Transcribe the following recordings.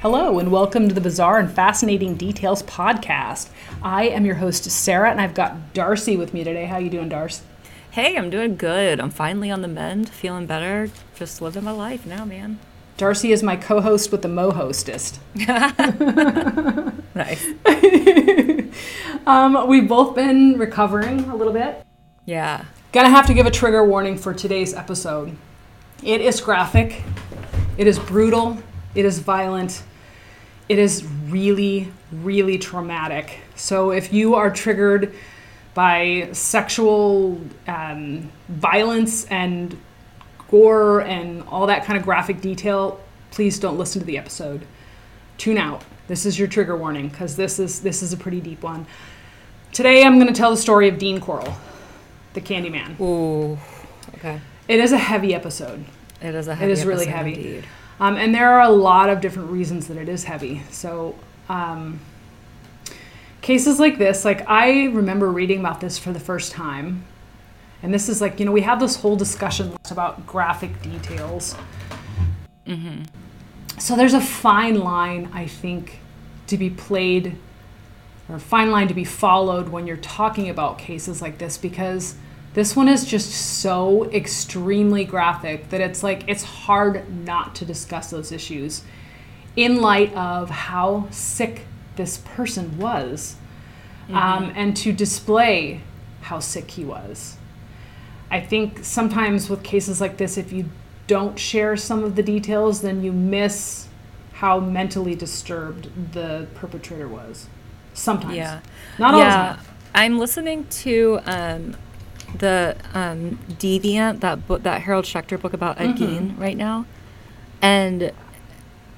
Hello, and welcome to the Bizarre and Fascinating Details podcast. I am your host, Sarah, and I've got Darcy with me today. How you doing, Darcy? Hey, I'm doing good. I'm finally on the mend, feeling better, just living my life now, man. Darcy is my co-host with the Mo hostest. Nice. Um, we've both been recovering a little bit. Yeah. Gonna have to give a trigger warning for today's episode. It is graphic, it is brutal, it is violent, it is really, really traumatic. So if you are triggered by sexual um, violence and gore and all that kind of graphic detail, please don't listen to the episode. Tune out. This is your trigger warning because this is this is a pretty deep one. Today I'm going to tell the story of Dean Corll, the Candyman. Ooh. Okay. It is a heavy episode. It is a heavy is really heavy. indeed. Um, and there are a lot of different reasons that it is heavy. So, um, cases like this, like I remember reading about this for the first time. And this is like, you know, we have this whole discussion about graphic details. Mm-hmm. So there's a fine line, I think, to be played, or a fine line to be followed when you're talking about cases like this because this one is just so extremely graphic that it's like it's hard not to discuss those issues in light of how sick this person was um, and to display how sick he was. I think sometimes with cases like this, if you don't share some of the details, then you miss how mentally disturbed the perpetrator was. Sometimes. Yeah. Not all the yeah. time. I'm listening to um, the um, Deviant, that book, that Harold Schechter book about Ed Mm-hmm. Gein right now. And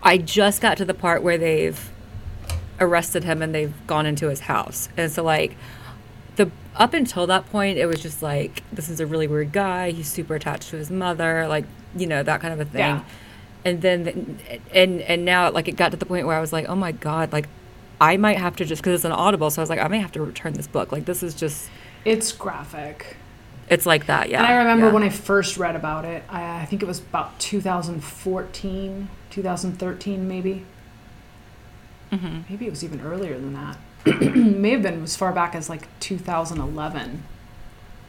I just got to the part where they've arrested him and they've gone into his house. And so like the up until that point it was just like this is a really weird guy, he's super attached to his mother, like, you know, that kind of a thing. Yeah. And then and and now like it got to the point where I was like, "Oh my god, like I might have to just cuz it's an audible, so I was like, I may have to return this book. Like this is just It's graphic. It's like that, yeah. and I remember yeah. when I first read about it, I, I think it was about 2014, 2013, maybe. Mm-hmm. Maybe it was even earlier than that. May have been as far back as like 2011.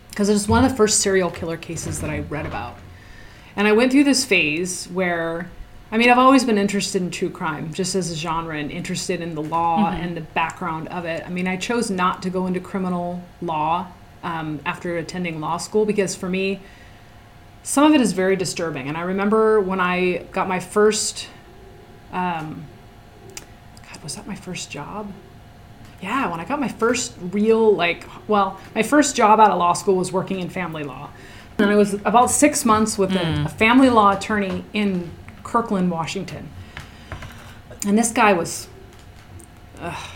Because it was one of the first serial killer cases that I read about. And I went through this phase where, I mean, I've always been interested in true crime, just as a genre, and interested in the law and the background of it. I mean, I chose not to go into criminal law um, after attending law school because for me, some of it is very disturbing. And I remember when I got my first, um, God, was that my first job? Yeah, when I got my first real, like, well, my first job out of law school was working in family law. And I was about six months with a, a family law attorney in Kirkland, Washington. And this guy was ugh,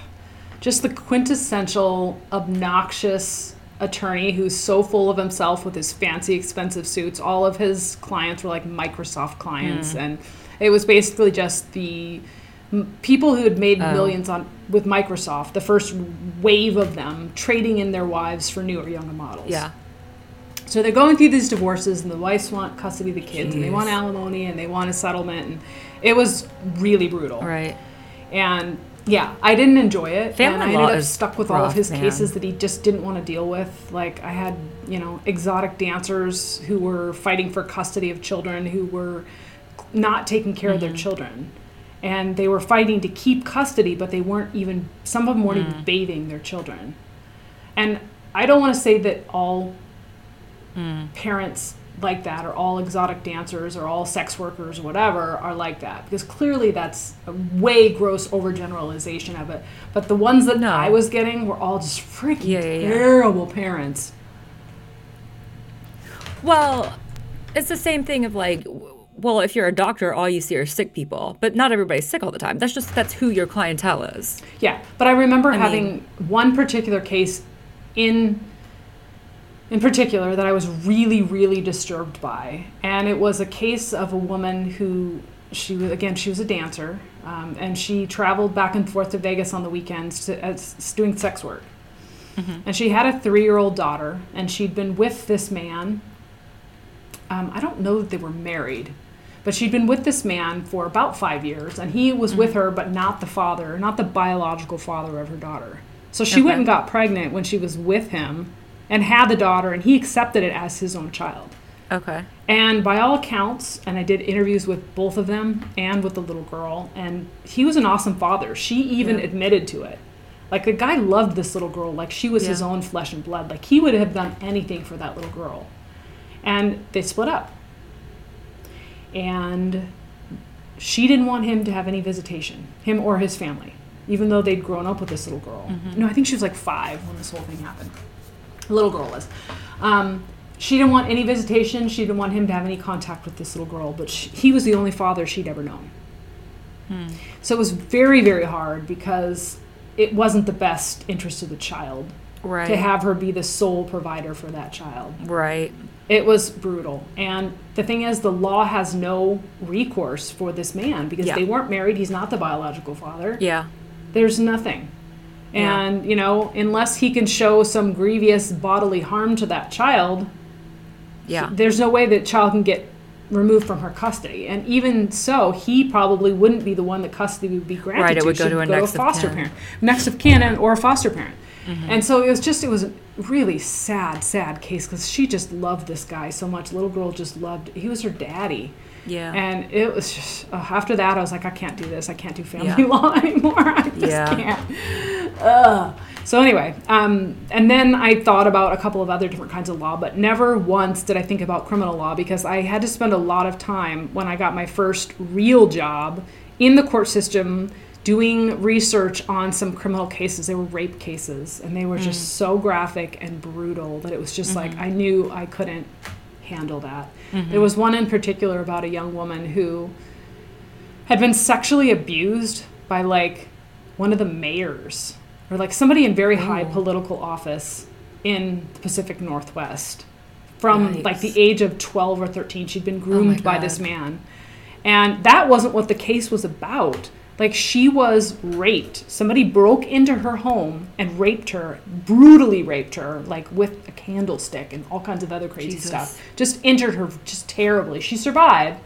just the quintessential obnoxious attorney who's so full of himself with his fancy, expensive suits. All of his clients were like Microsoft clients. Hmm. And it was basically just the m- people who had made oh. millions on with Microsoft, the first wave of them trading in their wives for newer, younger models. Yeah. So they're going through these divorces, and the wives want custody of the kids, and they want alimony, and they want a settlement, and it was really brutal. Right. And yeah, I didn't enjoy it, Family and I ended up stuck with all of his man. cases that he just didn't want to deal with. Like I had, you know, exotic dancers who were fighting for custody of children who were not taking care of Mm-hmm. their children. And they were fighting to keep custody, but they weren't even, some of them weren't Mm. even bathing their children. And I don't want to say that all Mm. parents like that or all exotic dancers or all sex workers or whatever are like that because clearly that's a way gross overgeneralization of it but the ones that No. i was getting were all just freaking Yeah, yeah, yeah. terrible parents Well, it's the same thing of like, well, if you're a doctor, all you see are sick people, but not everybody's sick all the time. That's just that's who your clientele is. yeah but i remember I having one particular case in in particular that i was really really disturbed by. And it was a case of a woman who she was again she was a dancer um, and she traveled back and forth to vegas on the weekends to as, doing sex work. And she had a three-year-old daughter and she'd been with this man um, i don't know that they were married But she'd been with this man for about five years, and he was with her, but not the father, not the biological father of her daughter. So she went and got pregnant when she was with him and had the daughter, and he accepted it as his own child. Okay. And by all accounts, and I did interviews with both of them and with the little girl, and he was an awesome father. She even Yeah. admitted to it. Like the guy loved this little girl, like she was his own flesh and blood. Like he would have done anything for that little girl. And they split up. And she didn't want him to have any visitation, him or his family, even though they'd grown up with this little girl. Mm-hmm. No, I think she was like five when this whole thing happened. Little girl was. Um, she didn't want any visitation. She didn't want him to have any contact with this little girl, but she, he was the only father she'd ever known. So it was very, very hard because it wasn't the best interest of the child Right. to have her be the sole provider for that child. Right. It was brutal. And the thing is, the law has no recourse for this man because Yeah. they weren't married. He's not the biological father. Yeah. There's nothing. Yeah. And, you know, unless he can show some grievous bodily harm to that child, Yeah. there's no way that child can get removed from her custody. And even so, he probably wouldn't be the one that custody would be granted Right, it to. would go to a next of foster parent, next of kin, and or a foster parent. Mm-hmm. And so it was just it was a really sad, sad case because she just loved this guy so much. Little girl just loved. He was her daddy. Yeah. And it was just uh, after that, I was like, I can't do this. I can't do family Yeah. law anymore. I just Yeah. can't. Ugh. So anyway, um, and then I thought about a couple of other different kinds of law, but never once did I think about criminal law because I had to spend a lot of time when I got my first real job in the court system doing research on some criminal cases. They were rape cases, and they were just so graphic and brutal that it was just like I knew I couldn't handle that. There was one in particular about a young woman who had been sexually abused by like one of the mayors or like somebody in very high Oh. political office in the Pacific Northwest from like the age of 12 or 13 she'd been groomed by this man. And that wasn't what the case was about like she was raped somebody broke into her home and raped her brutally raped her like with a candlestick and all kinds of other crazy Jesus. stuff just injured her just terribly she survived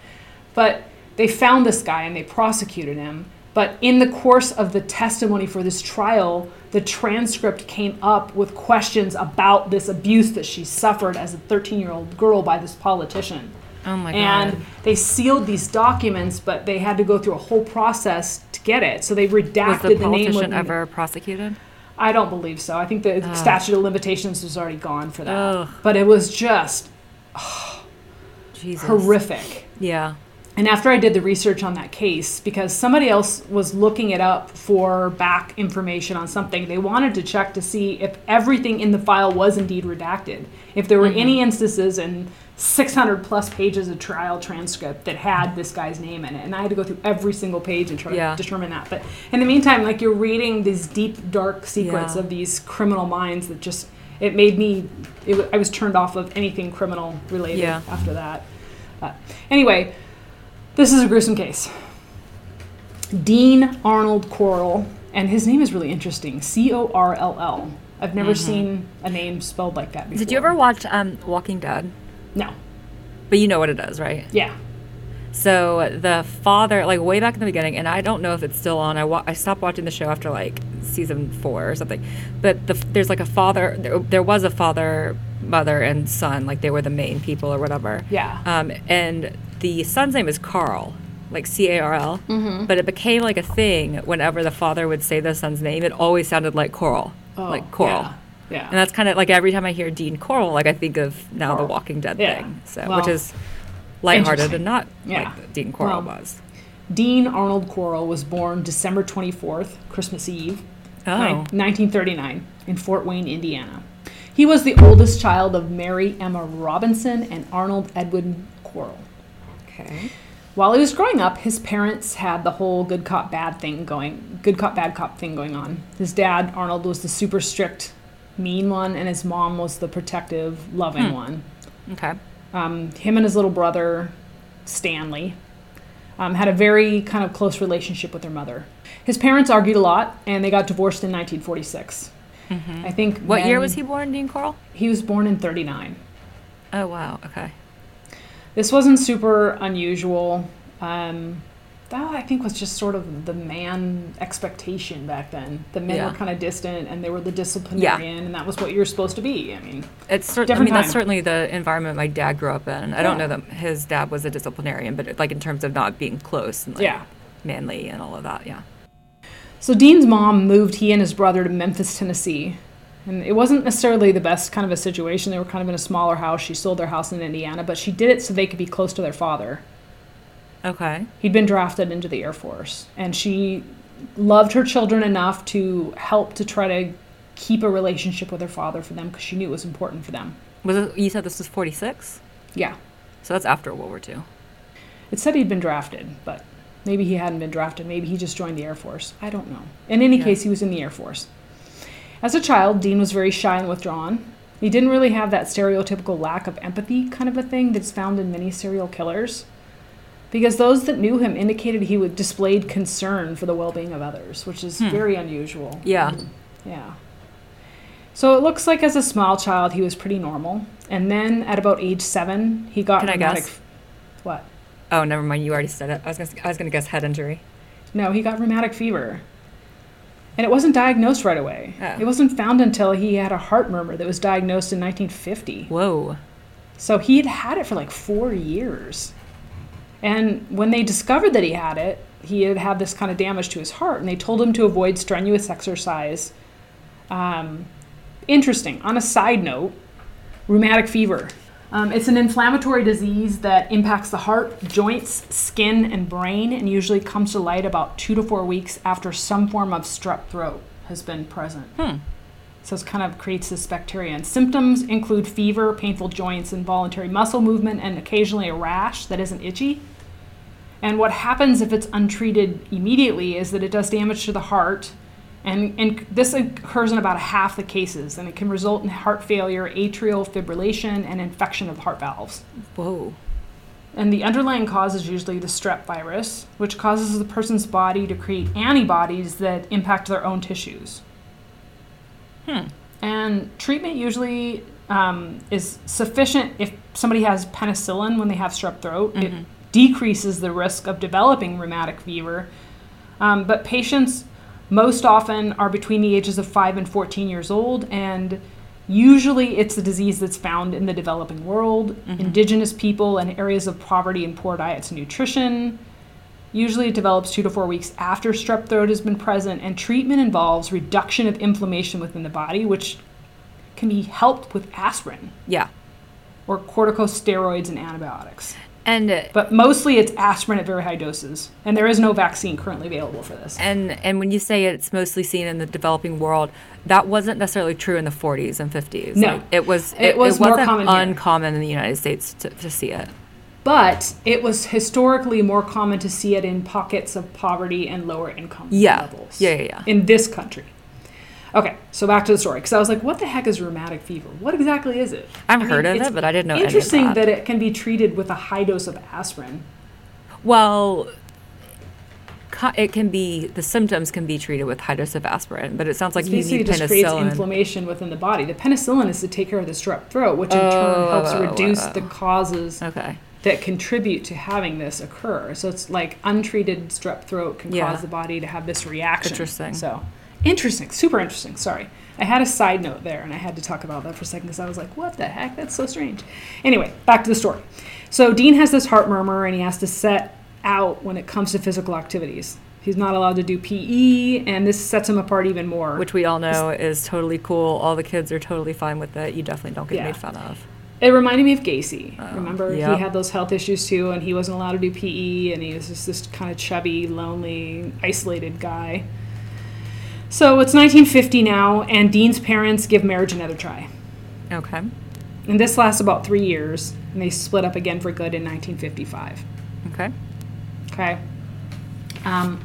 but they found this guy and they prosecuted him. But in the course of the testimony for this trial, the transcript came up with questions about this abuse that she suffered as a 13 year old girl by this politician. Oh my And god. they sealed these documents, but they had to go through a whole process to get it. So they redacted Was the the, name. politician of- ever prosecuted? I don't believe so. I think the statute of limitations was already gone for that. But it was just Jesus. horrific. Yeah. And after I did the research on that case, because somebody else was looking it up for back information on something, they wanted to check to see if everything in the file was indeed redacted. If there were mm-hmm. any instances in 600 plus pages of trial transcript that had this guy's name in it. And I had to go through every single page and try Yeah. to determine that. But in the meantime, like you're reading these deep, dark secrets Yeah. of these criminal minds that just, it made me, it, I was turned off of anything criminal related Yeah. after that. Uh, anyway, this is a gruesome case. Dean Arnold Corll, and his name is really interesting C O R L L. I've never seen a name spelled like that before. Mm-hmm. Did you ever watch um, Walking Dead? No. But you know what it is, right? Yeah. So the father, like way back in the beginning, and I don't know if it's still on. I wa- I stopped watching the show after like season four or something. But the, there's like a father. There, there was a father, mother, and son. Like they were the main people or whatever. Yeah. Um, and the son's name is Carl, like C A R L. Mm-hmm. But it became like a thing whenever the father would say the son's name. It always sounded like Coral, Oh, like Coral. Yeah. Yeah. And that's kind of like every time I hear Dean Corll, like I think of now Coral. the Walking Dead Yeah. thing. So Well, which is lighthearted and not Yeah. like Dean Corll Well, was. Dean Arnold Corll was born December 24th, Christmas Eve, Oh. 1939, in Fort Wayne, Indiana. He was the oldest child of Mary Emma Robinson and Arnold Edwin Corll. Okay. While he was growing up, his parents had the whole good cop bad thing going, good cop bad cop thing going on. His dad, Arnold, was the super strict, mean one, and his mom was the protective, loving one. Okay. Um, him and his little brother, Stanley, um, had a very kind of close relationship with their mother. His parents argued a lot, and they got divorced in 1946. I think. What year was he born, Dean Corll? He was born in 39. Oh wow. Okay. This wasn't super unusual Um, that I think was just sort of the man expectation back then. The men Yeah. were kind of distant, and they were the disciplinarian, and that was what you were supposed to be. I mean, It's cer- I mean, that's certainly the environment my dad grew up in. I don't know that his dad was a disciplinarian, but like in terms of not being close and like Yeah. manly and all of that. Yeah. So Dean's mom moved he and his brother to Memphis, Tennessee. And it wasn't necessarily the best kind of a situation. They were kind of in a smaller house. She sold their house in Indiana, but she did it so they could be close to their father. Okay. He'd been drafted into the Air Force, and she loved her children enough to help to try to keep a relationship with her father for them because she knew it was important for them. Was it, you said this was 46? Yeah. So that's after World War II. It said he'd been drafted, but maybe he hadn't been drafted. Maybe he just joined the Air Force. I don't know. In any Yeah. case, he was in the Air Force. As a child, Dean was very shy and withdrawn. He didn't really have that stereotypical lack of empathy kind of a thing that's found in many serial killers. Because those that knew him indicated he would displayed concern for the well-being of others, which is Hmm. very unusual. Yeah. Yeah. So it looks like as a small child he was pretty normal, and then at about age seven he got Can I rheumatic. guess? What? Oh, never mind. You already said it. I was gonna, I was gonna guess head injury. No, he got rheumatic fever. And it wasn't diagnosed right away. Oh. It wasn't found until he had a heart murmur that was diagnosed in 1950. Whoa. So he had had it for like four years. And when they discovered that he had it, he had had this kind of damage to his heart, and they told him to avoid strenuous exercise. Um, interesting. On a side note, rheumatic fever. Um, it's an inflammatory disease that impacts the heart, joints, skin, and brain, and usually comes to light about two to four weeks after some form of strep throat has been present. Hmm. So it kind of creates this bacteria. And symptoms include fever, painful joints, involuntary muscle movement, and occasionally a rash that isn't itchy. And what happens if it's untreated immediately is that it does damage to the heart. And, and this occurs in about half the cases, and it can result in heart failure, atrial fibrillation, and infection of heart valves. Whoa. And the underlying cause is usually the strep virus, which causes the person's body to create antibodies that impact their own tissues. Hmm. And treatment usually um, is sufficient if somebody has penicillin when they have strep throat. It Mhm. decreases the risk of developing rheumatic fever. Um, but patients most often are between the ages of 5 and 14 years old, and usually it's a disease that's found in the developing world, Mhm. indigenous people, and areas of poverty and poor diets and nutrition. Usually it develops two to four weeks after strep throat has been present, and treatment involves reduction of inflammation within the body, which can be helped with aspirin Yeah. or corticosteroids and antibiotics. And uh, But mostly it's aspirin at very high doses, and there is no vaccine currently available for this. and and when you say it's mostly seen in the developing world, that wasn't necessarily true in the 40s and 50s. No. Like, it was. It was more wasn't common here. uncommon in the United States to, to see it. But it was historically more common to see it in pockets of poverty and lower income Yeah. levels. Yeah, yeah, yeah. In this country. Okay, so back to the story. Because I was like, what the heck is rheumatic fever? What exactly is it? I've I mean, heard of it, but I didn't know Interesting that. that it can be treated with a high dose of aspirin. Well, it can be the symptoms can be treated with high dose of aspirin, but it sounds like you need just creates inflammation within the body. The penicillin is to take care of the strep throat, which in turn Oh, helps oh, reduce oh. the causes Okay. That contribute to having this occur. So it's like untreated strep throat can Yeah. cause the body to have this reaction. Interesting. So interesting, super interesting. Sorry. I had a side note there and I had to talk about that for a second because I was like, what the heck? That's so strange. Anyway, back to the story. So Dean has this heart murmur and he has to set out when it comes to physical activities. He's not allowed to do PE, and this sets him apart even more. Which we all know is totally cool. All the kids are totally fine with it. You definitely don't get Yeah. made fun of. It reminded me of Gacy. Oh, Remember, yep. he had those health issues too, and he wasn't allowed to do PE, and he was just this kind of chubby, lonely, isolated guy. So it's 1950 now, and Dean's parents give marriage another try. Okay. And this lasts about three years, and they split up again for good in 1955. Okay. Okay. Um,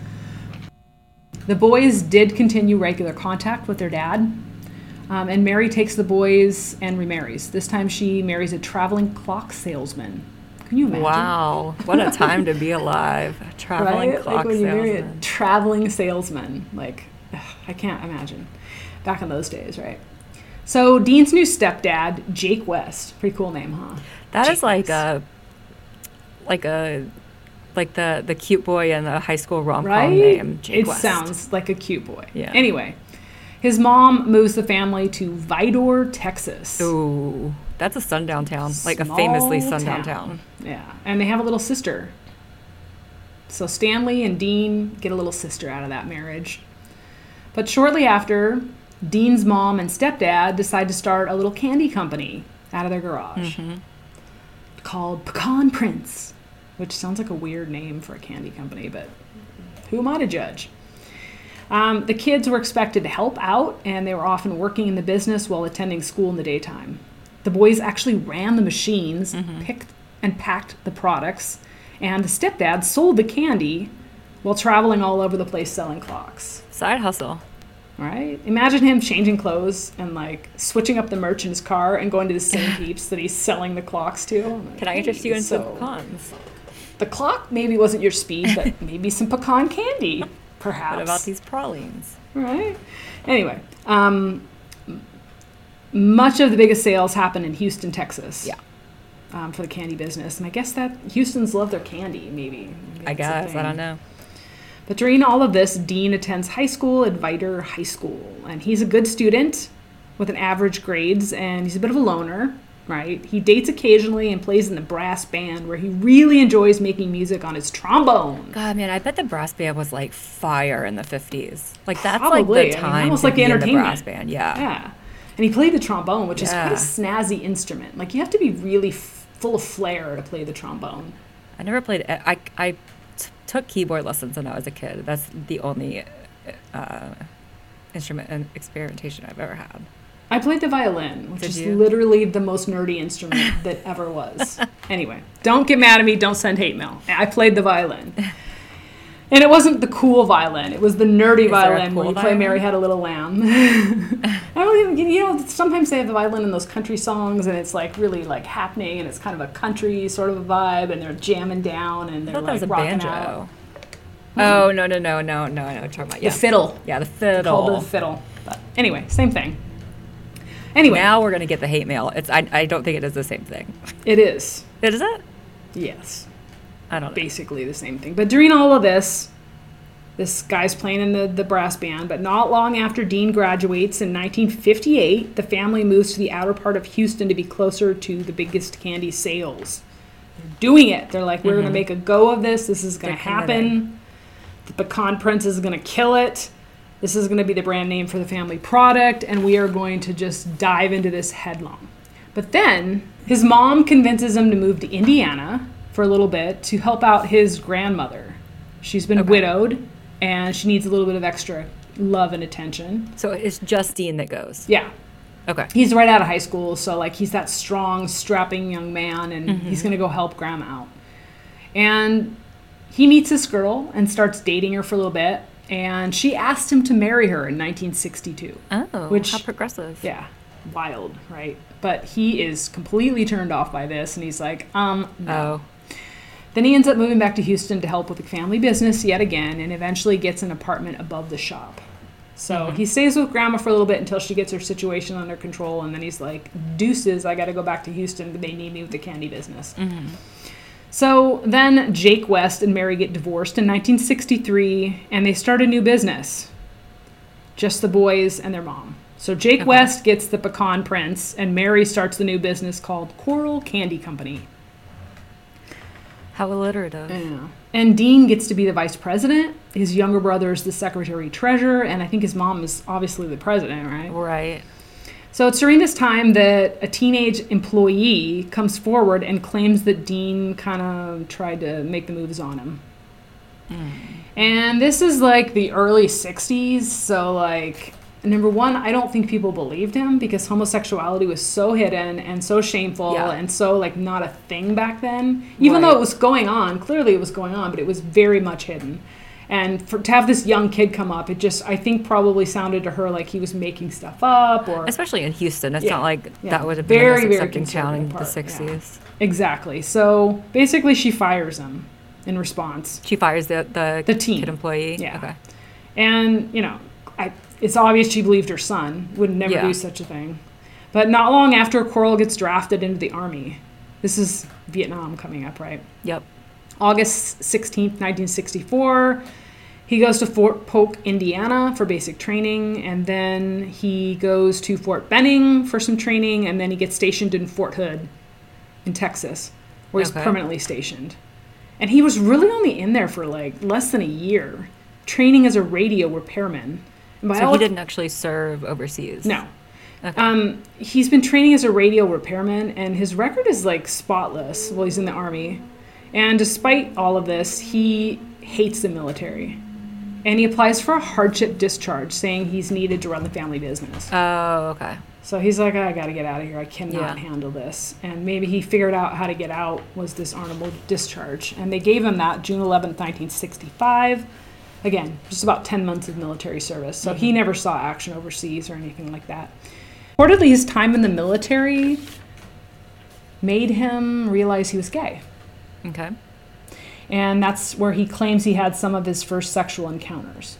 the boys did continue regular contact with their dad. Um, and Mary takes the boys and remarries. This time she marries a traveling clock salesman. Can you imagine? Wow. What a time to be alive. A traveling Right? clock like when you marry a salesman. traveling salesman. Like, ugh, I can't imagine. Back in those days, right? So Dean's new stepdad, Jake West. Pretty cool name, huh? That Jake is like West. a like a like the the cute boy in the high school rom com right? name. Jake it West. sounds like a cute boy. Yeah. Anyway, his mom moves the family to Vidor, Texas. Ooh, that's a sundown town, like a famously Small sundown town. Yeah, and they have a little sister. So Stanley and Dean get a little sister out of that marriage. But shortly after, Dean's mom and stepdad decide to start a little candy company out of their garage Mm-hmm. called Pecan Prince, which sounds like a weird name for a candy company, but who am I to judge? Um, the kids were expected to help out, and they were often working in the business while attending school in the daytime. The boys actually ran the machines, picked and packed the products, and the stepdad sold the candy while traveling all over the place selling clocks. Side hustle. Right? Imagine him changing clothes and like switching up the merch in his car and going to the same peeps that he's selling the clocks to. Like, Can I interest "Hey, you in so some pecans? The clock maybe wasn't your speed, but maybe some pecan candy, perhaps. What about these pralines? Right. Anyway, um, much of the biggest sales happen in Houston, Texas. Yeah. Um, for the candy business, and I guess that Houston's love their candy. Maybe. Maybe I guess I don't know. But during all of this, Dean attends high school at Vidor High School, and he's a good student with an average grades, and he's a bit of a loner, right? He dates occasionally and plays in the brass band, where he really enjoys making music on his trombone. God, man, I bet the brass band was like fire in the fifties. Like that's Probably. I like mean, the time almost to like be in the brass band. Yeah. Yeah, and he played the trombone, which is quite a snazzy instrument. Like you have to be really f- full of flair to play the trombone. I never played. I I t- took keyboard lessons when I was a kid. That's the only uh, instrument and experimentation I've ever had. I played the violin, which Did is you? literally the most nerdy instrument that ever was. anyway, don't get mad at me. Don't send hate mail. I played the violin. And it wasn't the cool violin. It was the nerdy Is violin where cool you play Mary? Had a Little Lamb. I don't even, you know, sometimes they have the violin in those country songs and it's like really like happening and it's kind of a country sort of a vibe and they're jamming down and they're thought that was like a rocking banjo. out. Oh no no no no no! I know what you're talking about. The fiddle. yeah, the fiddle. Called the fiddle. But anyway, same thing. Anyway, Now we're gonna get the hate mail. It's I, I don't think it is the same thing. it is. Is it? Yes. I don't know. basically the same thing. But during all of this, this guy's playing in the, the brass band. But not long after Dean graduates in 1958, the family moves to the outer part of Houston to be closer to the biggest candy sales. They're doing it. They're like, we're going to make a go of this. This is going to Mm-hmm. They're committed. happen. The Pecan Prince is going to kill it. This is going to be the brand name for the family product, and we are going to just dive into this headlong. But then his mom convinces him to move to Indiana for a little bit to help out his grandmother. She's been Okay. widowed and she needs a little bit of extra love and attention. So it's just Dean that goes. Yeah. Okay. He's right out of high school, so like he's that strong, strapping young man and mm-hmm. he's going to go help grandma out. And he meets this girl and starts dating her for a little bit and she asked him to marry her in 1962. Oh, Which- how progressive. Yeah, wild, right? But he is completely turned off by this, and he's like, um, no. Oh, Then he ends up moving back to Houston to help with the family business yet again, and eventually gets an apartment above the shop. So he stays with grandma for a little bit until she gets her situation under control, and then he's like, deuces, I gotta go back to Houston. They need me with the candy business. So then Jake West and Mary get divorced in 1963, and they start a new business. Just the boys and their mom. So Jake Okay. West gets the Pecan Prince, and Mary starts the new business called Corll Candy Company. how alliterative. Yeah. And Dean gets to be the vice president. His younger brother is the secretary treasurer, and I think his mom is obviously the president, right? Right. So it's during this time that a teenage employee comes forward and claims that Dean kind of tried to make the moves on him. And this is like the early 60s, so like number one, I don't think people believed him because homosexuality was so hidden and so shameful Yeah. and so like not a thing back then. Even though it was going on, clearly it was going on, but it was very much hidden. And for, to have this young kid come up, it just I think probably sounded to her like he was making stuff up or Especially in Houston. It's Yeah. not like Yeah. that was a Very, very town in conservative the part, yeah. 60s. exactly. So basically, she fires him in response. She fires the, the, The teen. kid employee. Yeah. Okay. And, you know, I, it's obvious she believed her son would never do such a thing. But not long after, Corll gets drafted into the army. This is Vietnam coming up, right? Yep. August 16th, 1964, he goes to Fort Polk, Indiana for basic training, and then he goes to Fort Benning for some training, and then he gets stationed in Fort Hood in Texas, where he's permanently stationed. And he was really only in there for like less than a year, training as a radio repairman. And So he didn't actually serve overseas. no. Okay. Um, he's been training as a radio repairman, and his record is like spotless while he's in the army. And despite all of this, he hates the military. And he applies for a hardship discharge, saying he's needed to run the family business. Oh, okay. So he's like, I gotta get out of here. I cannot Yeah. handle this. And maybe he figured out how to get out was this honorable discharge. And they gave him that June 11th, 1965. Again, just about 10 months of military service. So he mm-hmm. never saw action overseas or anything like that. Reportedly, his time in the military made him realize he was gay. Okay. And that's where he claims he had some of his first sexual encounters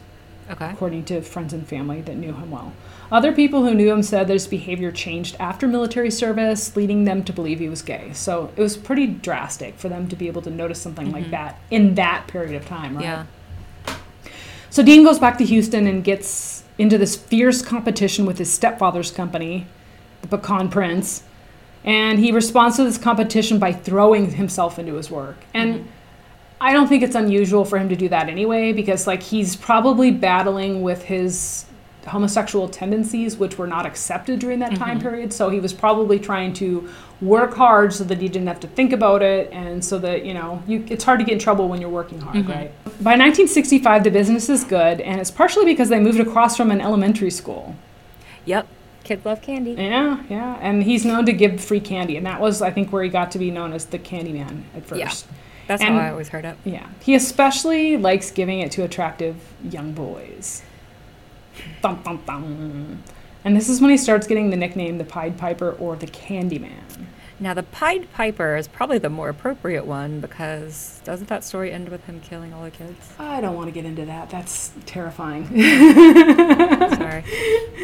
Okay. according to friends and family that knew him well. Other people who knew him said that his behavior changed after military service, leading them to believe he was gay. So it was pretty drastic for them to be able to notice something like mm-hmm. that in that period of time, right? Yeah. So Dean goes back to Houston and gets into this fierce competition with his stepfather's company, the Pecan Prince. And he responds to this competition by throwing himself into his work. And mm-hmm. I don't think it's unusual for him to do that anyway, because like he's probably battling with his homosexual tendencies, which were not accepted during that time mm-hmm. period. So he was probably trying to work hard so that he didn't have to think about it, and so that you know, you, it's hard to get in trouble when you're working hard, mm-hmm. right? By 1965, the business is good, and it's partially because they moved across from an elementary school. Yep. Kids love candy. Yeah, yeah, and he's known to give free candy, and that was, I think, where he got to be known as the Candyman at first. Yeah. That's And- how I always heard it. Yeah. He especially likes giving it to attractive young boys. Dun, dun, dun. And this is when he starts getting the nickname the Pied Piper or the Candyman. Now, the Pied Piper is probably the more appropriate one because doesn't that story end with him killing all the kids? I don't want to get into that. That's terrifying. Sorry.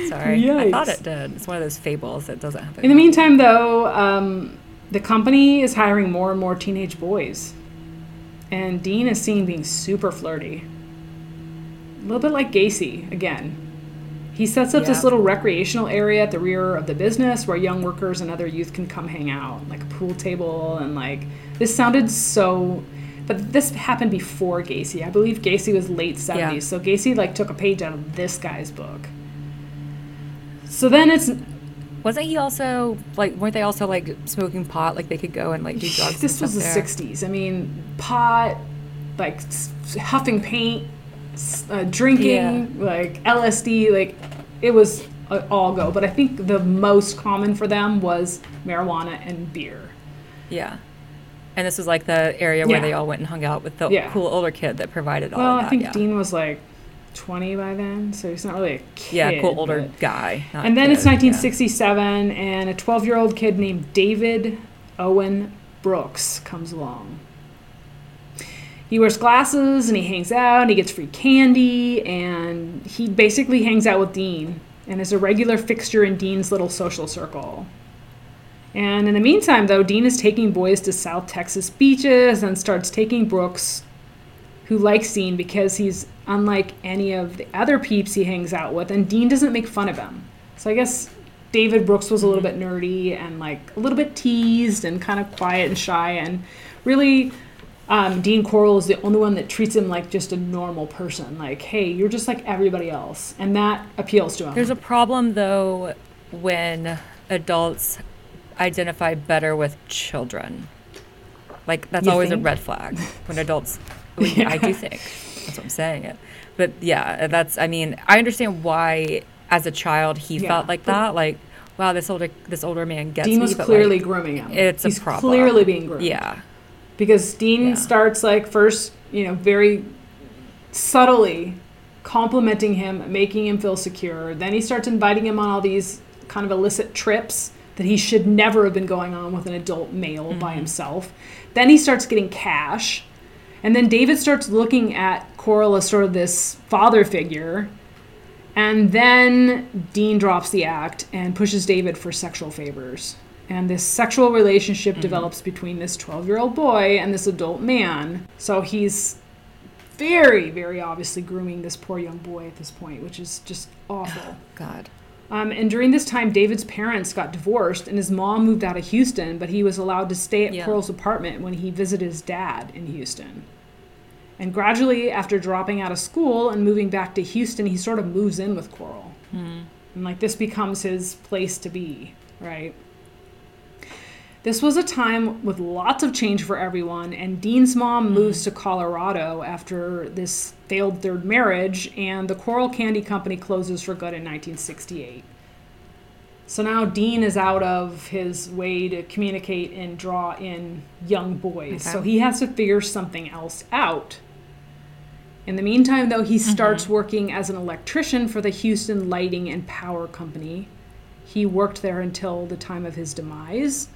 Sorry. I thought it did. It's one of those fables that doesn't happen. In the meantime, though, um, the company is hiring more and more teenage boys. And Dean is seen being super flirty. A little bit like Gacy, again. He sets up this little recreational area at the rear of the business where young workers and other youth can come hang out, like a pool table and like this sounded so but this happened before Gacy. I believe Gacy was late 70s. Yeah. So Gacy like took a page out of this guy's book. So then it's Wasn't he also like? Weren't they also like smoking pot? Like they could go and like do drugs. this was the there? 60s. I mean, pot, like huffing paint, uh, drinking, like LSD, like it was uh, all go. But I think the most common for them was marijuana and beer. Yeah. And this was like the area where Yeah. they all went and hung out with the Yeah. cool older kid that provided all Well, of that. I think yeah. Dean was like 20 by then, so he's not really a kid. yeah, cool older but- guy. And then kid, it's yeah. 1967, and a 12 year old kid named David Owen Brooks comes along. He wears glasses and he hangs out and he gets free candy and he basically hangs out with Dean and is a regular fixture in Dean's little social circle. And in the meantime, though, Dean is taking boys to South Texas beaches and starts taking Brooks, who likes Dean because he's unlike any of the other peeps he hangs out with, and Dean doesn't make fun of him. So I guess David Brooks was a little bit nerdy and like a little bit teased and kind of quiet and shy, and really. Um, Dean Corll is the only one that treats him like just a normal person. Like, hey, you're just like everybody else, and that appeals to him. There's a problem though when adults identify better with children. Like that's You always think? a red flag when adults. Mean, I do think that's what I'm saying it. But yeah, that's. I mean, I understand why as a child he Yeah, felt like that. Like, wow, this older this older man gets Dean was but, clearly like, grooming him. it's a He's problem. clearly being groomed. yeah, because Dean Yeah. starts like first, you know, very subtly complimenting him, making him feel secure. Then he starts inviting him on all these kind of illicit trips that he should never have been going on with an adult male by mm-hmm. himself. Then he starts getting cash. And then David starts looking at Corll as sort of this father figure. And then Dean drops the act and pushes David for sexual favors. And this sexual relationship develops between this 12 year old boy and this adult man. So he's very, very obviously grooming this poor young boy at this point, which is just awful. God. Um, and during this time, David's parents got divorced, and his mom moved out of Houston, but he was allowed to stay at Yeah. Corll's apartment when he visited his dad in Houston. And gradually, after dropping out of school and moving back to Houston, he sort of moves in with Corll. Hmm. And like this becomes his place to be, right? This was a time with lots of change for everyone, and Dean's mom hmm. moves to Colorado after this failed third marriage, and the Corll Candy Company closes for good in 1968. So now Dean is out of his way to communicate and draw in young boys. Okay. So he has to figure something else out. In the meantime, though, he starts mm-hmm. working as an electrician for the Houston Lighting and Power Company. He worked there until the time of his demise.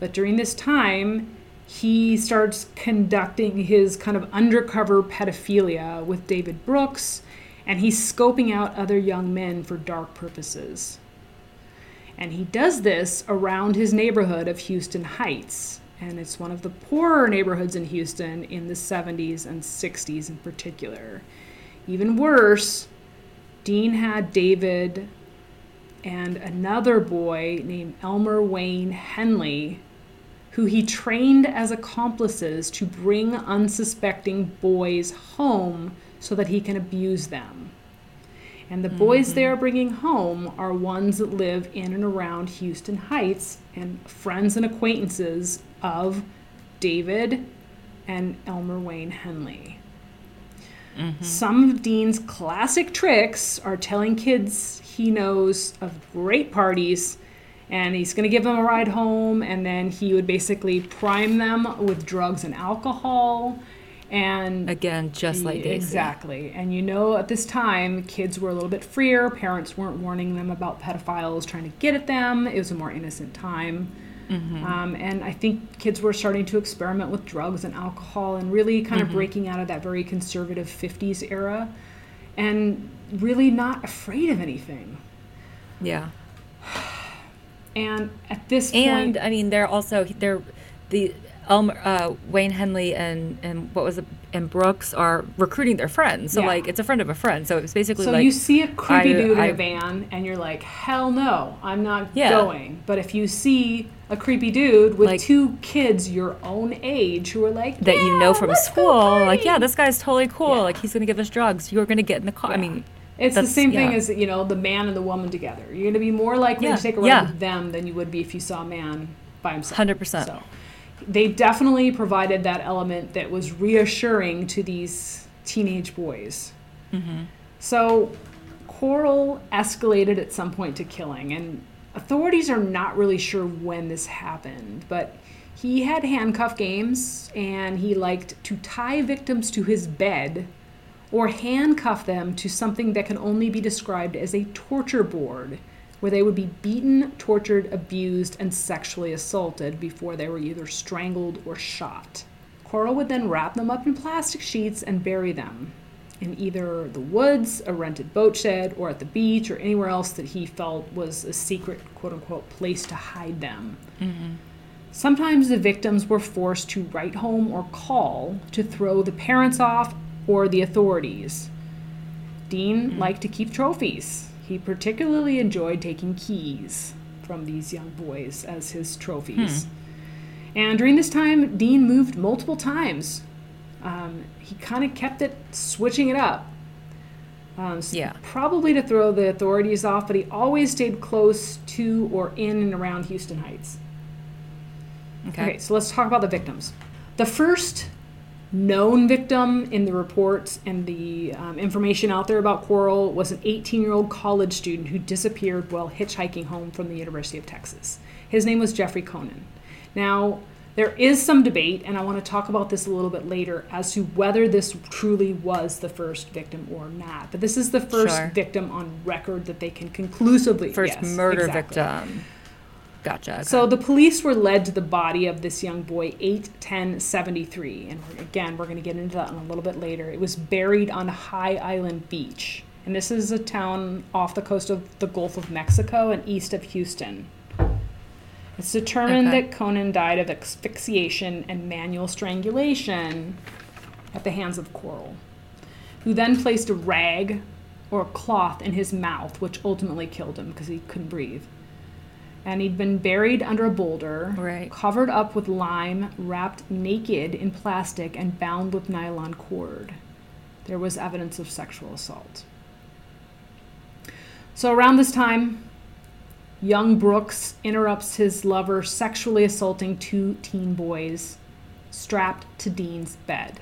But during this time, he starts conducting his kind of undercover pedophilia with David Brooks, and he's scoping out other young men for dark purposes. And he does this around his neighborhood of Houston Heights. And it's one of the poorer neighborhoods in Houston in the 70s and 60s in particular. Even worse, Dean had David and another boy named Elmer Wayne Henley, who he trained as accomplices to bring unsuspecting boys home so that he can abuse them. And the boys mm-hmm. they are bringing home are ones that live in and around Houston Heights and friends and acquaintances of David and Elmer Wayne Henley. Mm-hmm. Some of Dean's classic tricks are telling kids he knows of great parties and he's going to give them a ride home and then he would basically prime them with drugs and alcohol and Again, just like Gacy. Exactly. And you know, at this time, kids were a little bit freer. Parents weren't warning them about pedophiles trying to get at them. It was a more innocent time. Um, and I think kids were starting to experiment with drugs and alcohol and really kind of breaking out of that very conservative 50s era and really not afraid of anything. Yeah. And at this And I mean, they're also they're the Elmer, uh, Wayne Henley and and what was it, and Brooks are recruiting their friends. So Yeah. like it's a friend of a friend. So it's basically so like you see a creepy I- dude in a van and you're like, hell no, I'm not Yeah. going. But if you see a creepy dude with Like- two kids your own age who are like, that you know from school, like yeah, this guy's totally cool. Yeah. Like he's gonna give us drugs. You're gonna get in the car. I mean, It's the same thing yeah. as you know the man and the woman together. You're going to be more likely Yeah, to take a ride yeah. with them than you would be if you saw a man by himself. 100%. So they definitely provided that element that was reassuring to these teenage boys. Mm-hmm. So Corll escalated at some point to killing, and authorities are not really sure when this happened, but he had handcuff games and he liked to tie victims to his bed or handcuff them to something that can only be described as a torture board, where they would be beaten, tortured, abused, and sexually assaulted before they were either strangled or shot. Corll would then wrap them up in plastic sheets and bury them in either the woods, a rented boat shed, or at the beach, or anywhere else that he felt was a secret, quote unquote, place to hide them. Mm-hmm. Sometimes the victims were forced to write home or call to throw the parents off or the authorities. Dean mm-hmm. liked to keep trophies. He particularly enjoyed taking keys from these young boys as his trophies. Hmm. And during this time, Dean moved multiple times. Um, he kind of kept it switching it up. Um, s- Yeah. Probably to throw the authorities off, but he always stayed close to or in and around Houston Heights. okay. Okay, so let's talk about the victims. The first known victim in the reports and the um, information out there about Corll was an 18 year old college student who disappeared while hitchhiking home from the University of Texas. His name was Jeffrey Konen. Now, there is some debate, and I want to talk about this a little bit later as to whether this truly was the first victim or not. But this is the first Sure. victim on record that they can conclusively First yes, murder exactly. victim. Gotcha. okay. So the police were led to the body of this young boy 8 10 73 and we're, again we're going to get into that in a little bit later. It was buried on High Island Beach. And this is a town off the coast of the Gulf of Mexico and east of Houston. It's determined Okay. that Konen died of asphyxiation and manual strangulation at the hands of Corll, who then placed a rag or a cloth in his mouth, which ultimately killed him because he couldn't breathe. And he'd been buried under a boulder, Right. covered up with lime, wrapped naked in plastic, and bound with nylon cord. There was evidence of sexual assault. So around this time, young Brooks interrupts his lover sexually assaulting two teen boys strapped to Dean's bed.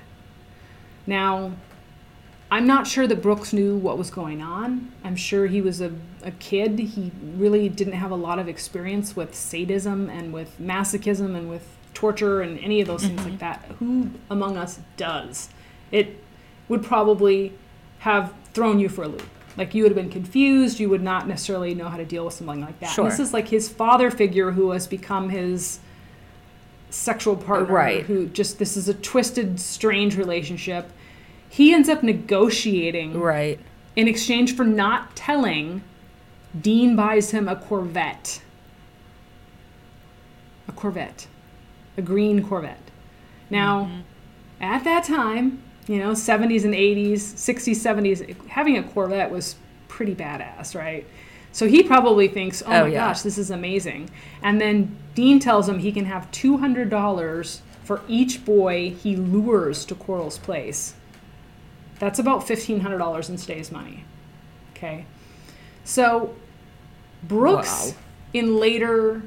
Now, I'm not sure that Brooks knew what was going on. I'm sure he was a, a kid. He really didn't have a lot of experience with sadism and with masochism and with torture and any of those things like mm-hmm. that. Who among us does? It would probably have thrown you for a loop. Like you would have been confused. You would not necessarily know how to deal with something like that. And Sure. this is like his father figure who has become his sexual partner. Right. Who just this is a twisted, strange relationship. He ends up negotiating Right. in exchange for not telling. Dean buys him a Corvette. A Corvette. A green Corvette. Now, mm-hmm. at that time, you know, 70s and 80s, 60s, 70s, having a Corvette was pretty badass, right? So he probably thinks, oh, Oh, my yeah. gosh, this is amazing. And then Dean tells him he can have $200 for each boy he lures to Corll's place. That's about $1,500 in today's money. Okay. So Brooks, Wow. in later,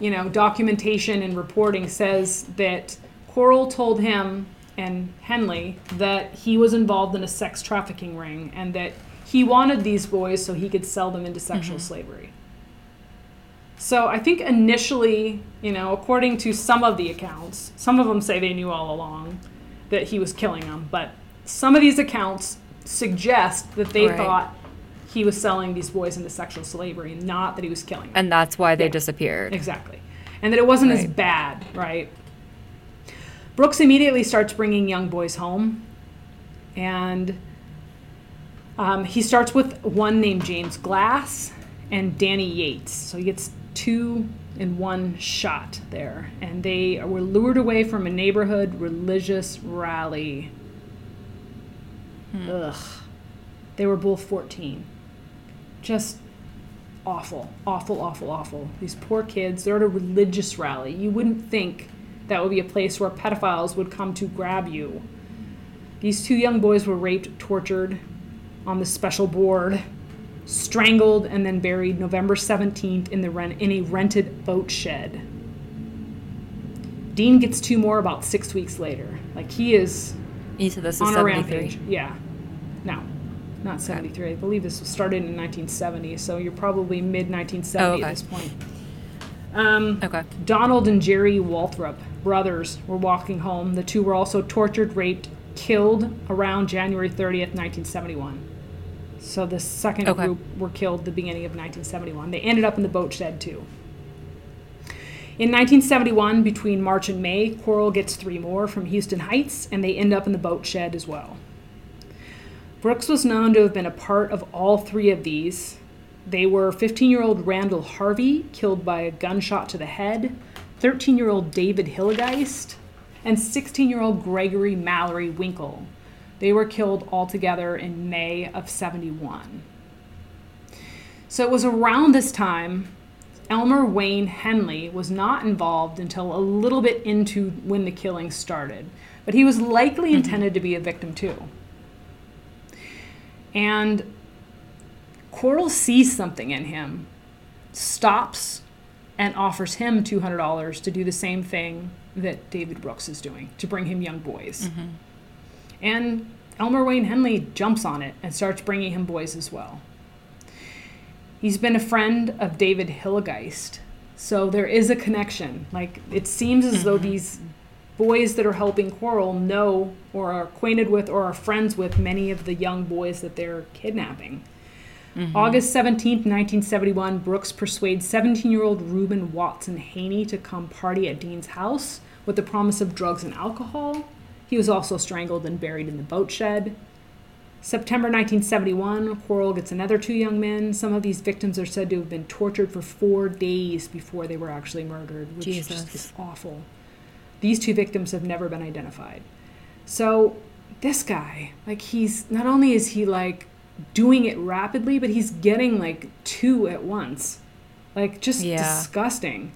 you know, documentation and reporting says that Coral told him and Henley that he was involved in a sex trafficking ring and that he wanted these boys so he could sell them into sexual mm-hmm. slavery. So I think initially, you know, according to some of the accounts, some of them say they knew all along that he was killing them, but some of these accounts suggest that they Right. thought he was selling these boys into sexual slavery, not that he was killing them. And that's why they Yeah. disappeared. Exactly. And that it wasn't as bad, right? Brooks immediately starts bringing young boys home. And um, he starts with one named James Glass and Danny Yates. So he gets two in one shot there. And they were lured away from a neighborhood religious rally. Ugh. They were both 14. Just awful, awful, awful, awful. These poor kids, they're at a religious rally. You wouldn't think that would be a place where pedophiles would come to grab you. These two young boys were raped, tortured on the special board, strangled, and then buried November 17th in, the rent- in a rented boat shed. Dean gets two more about six weeks later. Like, he is You said this is on a rampage. Yeah. No, not 73. I believe this was started in 1970, so you're probably mid 1970 Oh, okay. at this point. Um, Okay. Donald and Jerry Walthrop, brothers, were walking home. The two were also tortured, raped, killed around January 30th, 1971. So the second Okay. group were killed the beginning of 1971. They ended up in the boat shed too. In 1971, between March and May, Corll gets three more from Houston Heights, and they end up in the boat shed as well. Brooks was known to have been a part of all three of these. They were 15 year old Randall Harvey, killed by a gunshot to the head, 13 year old David Hillegeist, and 16 year old Gregory Mallory Winkle. They were killed all together in May of 71. So it was around this time Elmer Wayne Henley was not involved until a little bit into when the killing started, but he was likely mm-hmm. intended to be a victim too. And Corll sees something in him, stops, and offers him $200 to do the same thing that David Brooks is doing to bring him young boys. Mm-hmm. And Elmer Wayne Henley jumps on it and starts bringing him boys as well. He's been a friend of David Hillegeist. So there is a connection. Like it seems as though mm-hmm. these boys that are helping Corll know or are acquainted with or are friends with many of the young boys that they're kidnapping. Mm-hmm. August 17th, 1971, Brooks persuades 17 year old Reuben Watson Haney to come party at Dean's house with the promise of drugs and alcohol. He was also strangled and buried in the boat shed. September 1971, Corll gets another two young men. Some of these victims are said to have been tortured for four days before they were actually murdered, which Jesus. just is awful. These two victims have never been identified. So, this guy, like, he's not only is he like doing it rapidly, but he's getting like two at once. Like, just Yeah. disgusting.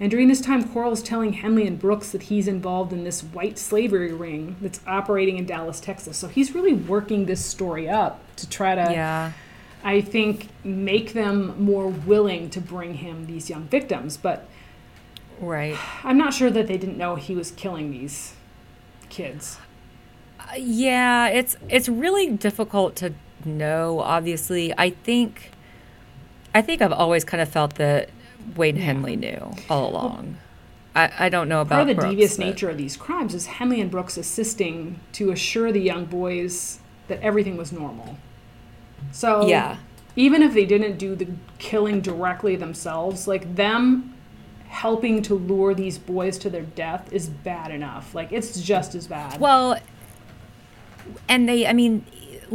And during this time, is telling Henley and Brooks that he's involved in this white slavery ring that's operating in Dallas, Texas. So he's really working this story up to try to, Yeah. I think, make them more willing to bring him these young victims. But Right. I'm not sure that they didn't know he was killing these kids. Uh, yeah, it's it's really difficult to know. Obviously, I think I think I've always kind of felt that Wade Henley knew all along. I, I don't know about Part of the Brooks, devious but- nature of these crimes is Henley and Brooks assisting to assure the young boys that everything was normal. So Yeah. even if they didn't do the killing directly themselves, like them helping to lure these boys to their death is bad enough. Like it's just as bad. Well, and they, I mean,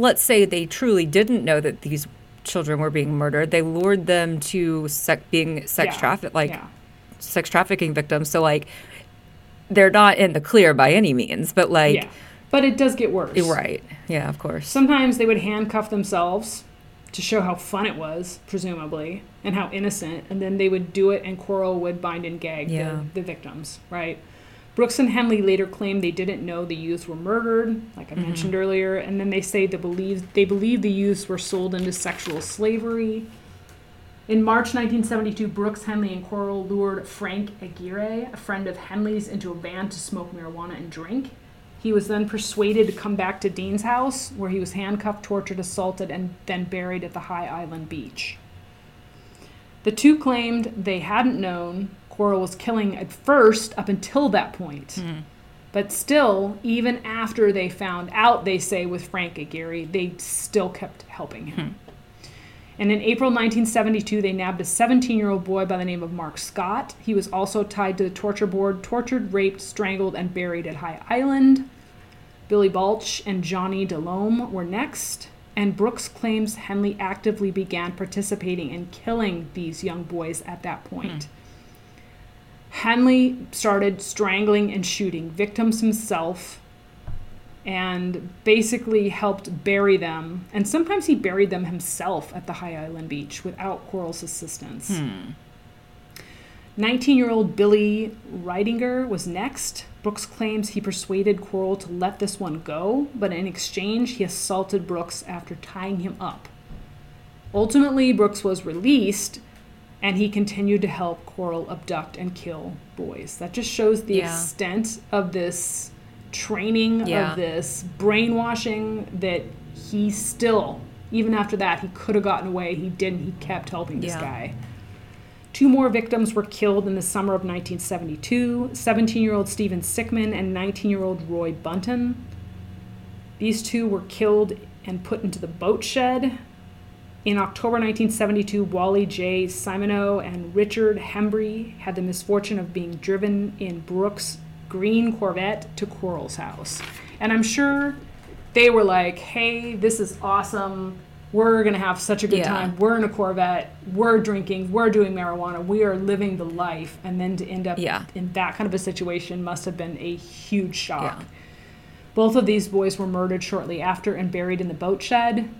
let's say they truly didn't know that these children were being murdered. They lured them to sec- being sex Yeah. traffic, like yeah. sex trafficking victims. So like, they're not in the clear by any means, but like, yeah. But it does get worse. right? Yeah, of course. Sometimes they would handcuff themselves to show how fun it was, presumably, and how innocent, and then they would do it and Corll would bind and gag Yeah. the, the victims, right? Brooks and Henley later claimed they didn't know the youths were murdered, like I mm-hmm. mentioned earlier, and then they say they believe they believe the youths were sold into sexual slavery. In March 1972, Brooks, Henley, and Corll lured Frank Aguirre, a friend of Henley's, into a van to smoke marijuana and drink. He was then persuaded to come back to Dean's house, where he was handcuffed, tortured, assaulted, and then buried at the High Island beach. The two claimed they hadn't known Corll was killing at first up until that point. Hmm. But still, even after they found out, they say with Frank Aguirre, they still kept helping him. Hmm. And in April 1972, they nabbed a 17 year old boy by the name of Mark Scott. He was also tied to the torture board, tortured, raped, strangled, and buried at High Island. Billy Balch and Johnny DeLome were next. And Brooks claims Henley actively began participating in killing these young boys at that point. Hmm. Henley started strangling and shooting victims himself and basically helped bury them. And sometimes he buried them himself at the High Island Beach without Corll's assistance. 19 year old Billy Reidinger was next. Brooks claims he persuaded Corll to let this one go, but in exchange, he assaulted Brooks after tying him up. Ultimately, Brooks was released and he continued to help Corll abduct and kill boys. That just shows the Yeah. extent of this training, Yeah. of this brainwashing that he still, even after that, he could have gotten away. He didn't. He kept helping this Yeah. guy. Two more victims were killed in the summer of 1972 17 year old Stephen Sickman and 19 year old Roy Bunton. These two were killed and put into the boat shed. In October 1972, Wally J. Simoneau and Richard Hembry had the misfortune of being driven in Brooks' green Corvette to Corll's house. And I'm sure they were like, hey, this is awesome. We're going to have such a good Yeah. time. We're in a Corvette. We're drinking. We're doing marijuana. We are living the life. And then to end up Yeah. in that kind of a situation must have been a huge shock. Yeah. Both of these boys were murdered shortly after and buried in the boat shed.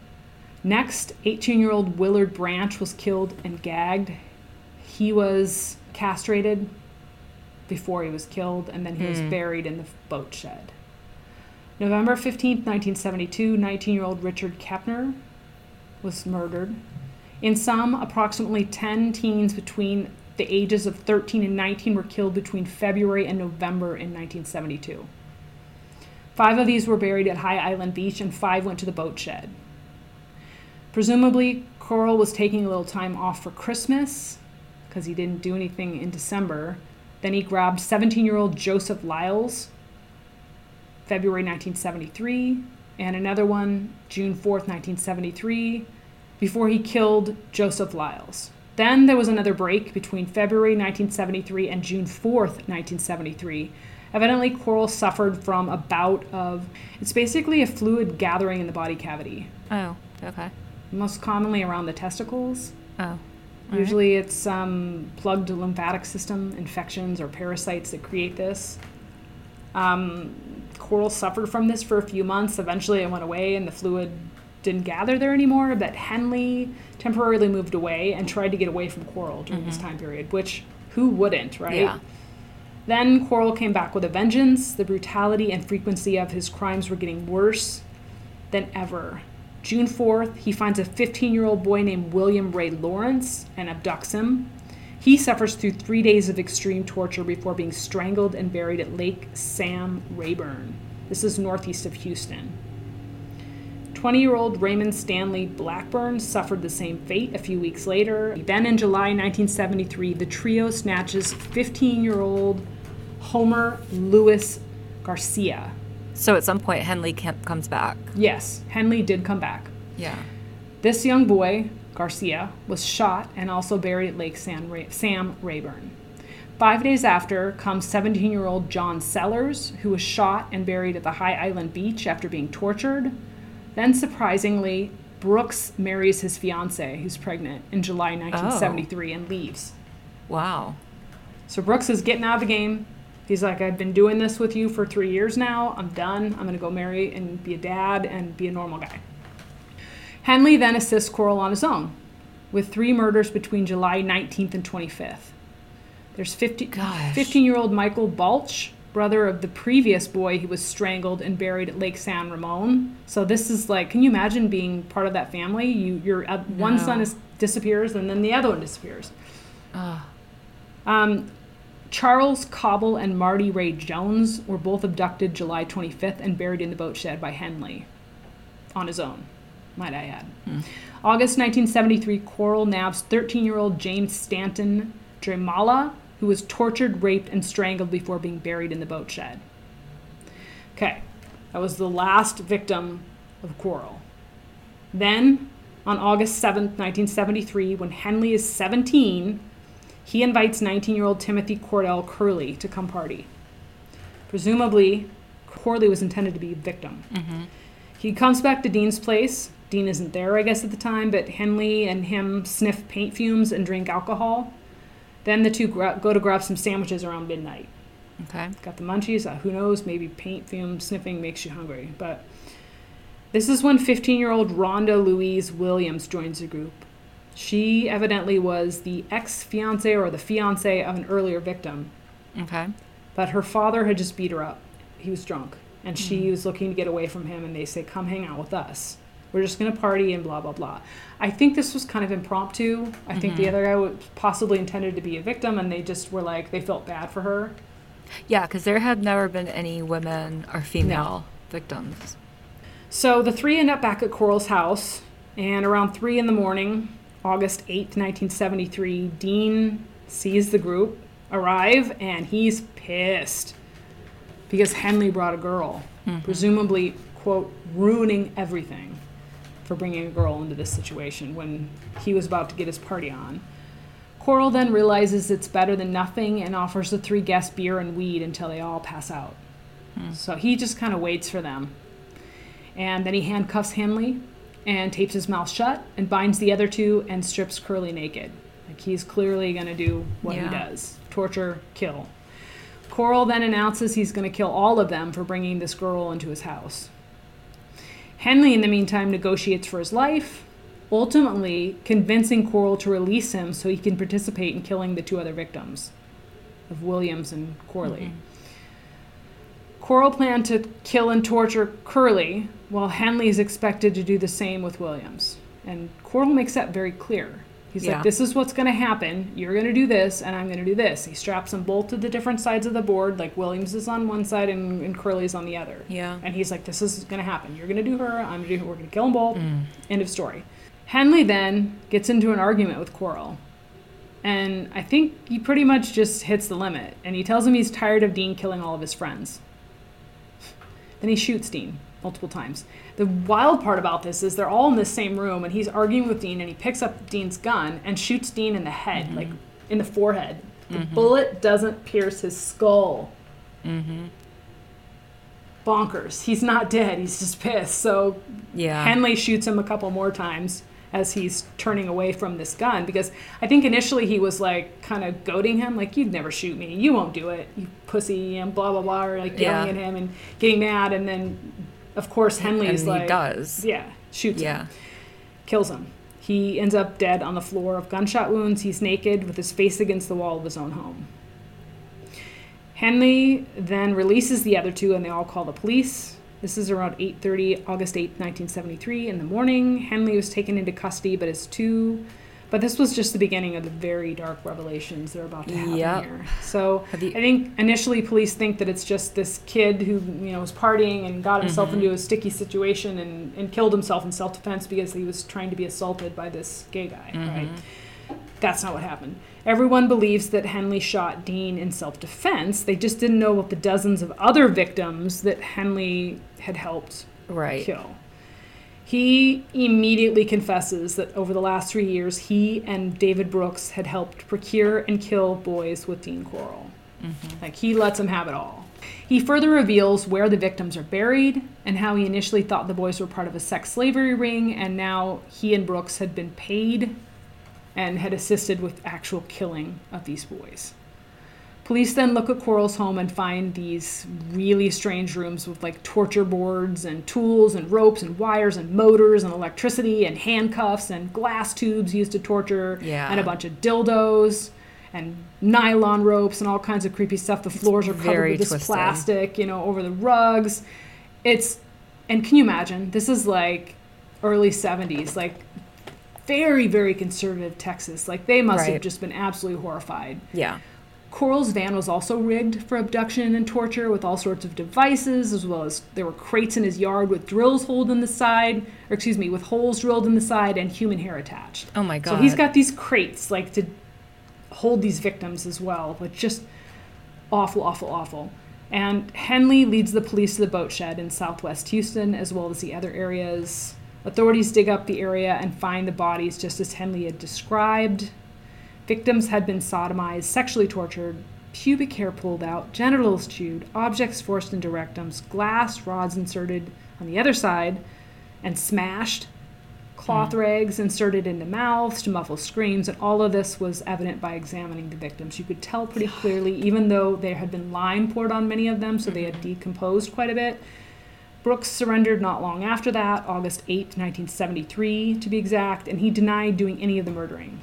Next, 18 year old Willard Branch was killed and gagged. He was castrated before he was killed, and then he was hmm. buried in the boat shed. November 15th, 1972, 19 year old Richard Kepner was murdered. In sum, approximately 10 teens between the ages of 13 and 19 were killed between February and November in 1972. Five of these were buried at High Island Beach, and five went to the boat shed. Presumably, Corll was taking a little time off for Christmas because he didn't do anything in December. Then he grabbed 17 year old Joseph Lyles, February 1973, and another one, June 4th, 1973, before he killed Joseph Lyles. Then there was another break between February 1973 and June 4th, 1973, Evidently, Corll suffered from a bout of, it's basically a fluid gathering in the body cavity, Oh, okay. Most commonly around the testicles. Oh. all right. Usually it's um, plugged lymphatic system infections or parasites that create this. Um, Corll suffered from this for a few months. Eventually it went away and the fluid didn't gather there anymore. But Henley temporarily moved away and tried to get away from Corll during this time period, which who wouldn't, right? Yeah. Then Corll came back with a vengeance. The brutality and frequency of his crimes were getting worse than ever. June 4th, he finds a 15 year old boy named William Ray Lawrence and abducts him. He suffers through three days of extreme torture before being strangled and buried at Lake Sam Rayburn. This is northeast of Houston. 20 year old Raymond Stanley Blackburn suffered the same fate a few weeks later. Then in July 1973, the trio snatches 15 year old Homer Lewis Garcia. So at some point, Henley comes back. Yes, Henley did come back. Yeah. This young boy, Garcia, was shot and also buried at Lake Sam, Ray- Sam Rayburn. Five days after comes 17 year old John Sellers, who was shot and buried at the High Island Beach after being tortured. Then, surprisingly, Brooks marries his fiancee, who's pregnant, in July 1973 and leaves. Oh. Wow. So Brooks is getting out of the game. He's like, I've been doing this with you for three years now. I'm done. I'm going to go marry and be a dad and be a normal guy. Henley then assists Corll on his own with three murders between July 19th and 25th. There's 15 year old Michael Balch, brother of the previous boy who was strangled and buried at Lake San Ramon. So this is like, can you imagine being part of that family? You, your uh, one son is, disappears and then the other one disappears. Ugh. Um, Charles Cobble and Marty Ray Jones were both abducted July 25th and buried in the boat shed by Henley on his own, might I add. Hmm. August 1973, Corll nabs 13 year old James Stanton Dreymala, who was tortured, raped, and strangled before being buried in the boat shed. Okay, that was the last victim of Corll. Then, on August 7th, 1973, when Henley is 17, he invites 19 year old Timothy Cordell Kerley to come party. Presumably, Kerley was intended to be a victim. He comes back to Dean's place. Dean isn't there, I guess, at the time, but Henley and him sniff paint fumes and drink alcohol. Then the two gra- go to grab some sandwiches around midnight. Okay. Got the munchies. Uh, who knows? Maybe paint fume sniffing makes you hungry. But this is when 15 year old Rhonda Louise Williams joins the group. She evidently was the ex fiance or the fiance of an earlier victim, Okay. but her father had just beat her up. He was drunk, and she mm-hmm. was looking to get away from him, and they say, Come hang out with us. We're just going to party and blah, blah, blah. I think this was kind of impromptu. I think the mm-hmm. other guy was possibly intended to be a victim, and they just were like, they felt bad for her. Yeah, because there have never been any women or female victims. So the three end up back at Corll's house, and around 3 in the morning, August 8th, 1973, Dean sees the group arrive, and he's pissed because Henley brought a girl, mm-hmm. presumably, quote, ruining everything for bringing a girl into this situation when he was about to get his party on. Corll then realizes it's better than nothing and offers the three guests beer and weed until they all pass out. Hmm. So he just kind of waits for them. And then he handcuffs Henley and tapes his mouth shut and binds the other two and strips Kerley naked. Like he's clearly going to do what he does torture, kill. Corll then announces he's going to kill all of them for bringing this girl into his house. Henley, in the meantime, negotiates for his life, ultimately convincing Corll to release him so he can participate in killing the two other victims of Williams and Kerley. Mm-hmm. Corll planned to kill and torture Kerley, while Henley is expected to do the same with Williams. And Corll makes that very clear. He's Yeah. like, This is what's going to happen. You're going to do this, and I'm going to do this. He straps them both to the different sides of the board. Like Williams is on one side and, and Kerley's on the other. Yeah. And he's like, This is going to happen. You're going to do her. I'm going to do her. We're going to kill them both. Mm. End of story. Henley then gets into an argument with Corll. And I think he pretty much just hits the limit. And he tells him he's tired of Dean killing all of his friends. Then he shoots Dean multiple times. The wild part about this is they're all in the same room and he's arguing with Dean and he picks up Dean's gun and shoots Dean in the head, like in the forehead. The bullet doesn't pierce his skull. Mm-hmm. Bonkers. He's not dead. He's just pissed. So Yeah. Henley shoots him a couple more times as he's turning away from this gun because I think initially he was like kind of goading him, like, you'd never shoot me. You won't do it, you pussy, and blah, blah, blah, or like yelling Yeah. at him and getting mad. And then, of course, Henley's like, he does. yeah, shoots him Yeah. kills him. He ends up dead on the floor of gunshot wounds. He's naked with his face against the wall of his own home. Henley then releases the other two and they all call the police. This is around 8:30 August 8, 1973 in the morning. Henley was taken into custody but his two but this was just the beginning of the very dark revelations that are about to happen Yep. here. So you- I think initially police think that it's just this kid who you know was partying and got himself Mm-hmm. into a sticky situation and, and killed himself in self defense because he was trying to be assaulted by this gay guy. Right? Mm-hmm. That's not what happened. Everyone believes that Henley shot Dean in self defense. They just didn't know about the dozens of other victims that Henley had helped Right. kill. He immediately confesses that over the last three years, he and David Brooks had helped procure and kill boys with Dean Corll. Mm-hmm. Like, he lets them have it all. He further reveals where the victims are buried and how he initially thought the boys were part of a sex slavery ring, and now he and Brooks had been paid and had assisted with actual killing of these boys. Police then look at Corll's home and find these really strange rooms with like torture boards and tools and ropes and wires and motors and electricity and handcuffs and glass tubes used to torture Yeah. and a bunch of dildos and nylon ropes and all kinds of creepy stuff. The floors are covered with this twisted. plastic, you know, over the rugs. It's and can you imagine? This is like early 70s, like very very conservative Texas. Like they must have just been absolutely horrified. Yeah. Corll's van was also rigged for abduction and torture with all sorts of devices, as well as there were crates in his yard with drills holed in the side, or excuse me, with holes drilled in the side and human hair attached. Oh my god. So he's got these crates like to hold these victims as well, but just awful, awful, awful. And Henley leads the police to the boat shed in southwest Houston, as well as the other areas. Authorities dig up the area and find the bodies just as Henley had described. Victims had been sodomized, sexually tortured, pubic hair pulled out, genitals chewed, objects forced into rectums, glass rods inserted on the other side and smashed, cloth hmm. rags inserted into mouths to muffle screams, and all of this was evident by examining the victims. You could tell pretty clearly, even though there had been lime poured on many of them, so they had hmm. decomposed quite a bit. Brooks surrendered not long after that, August 8, 1973 to be exact, and he denied doing any of the murdering.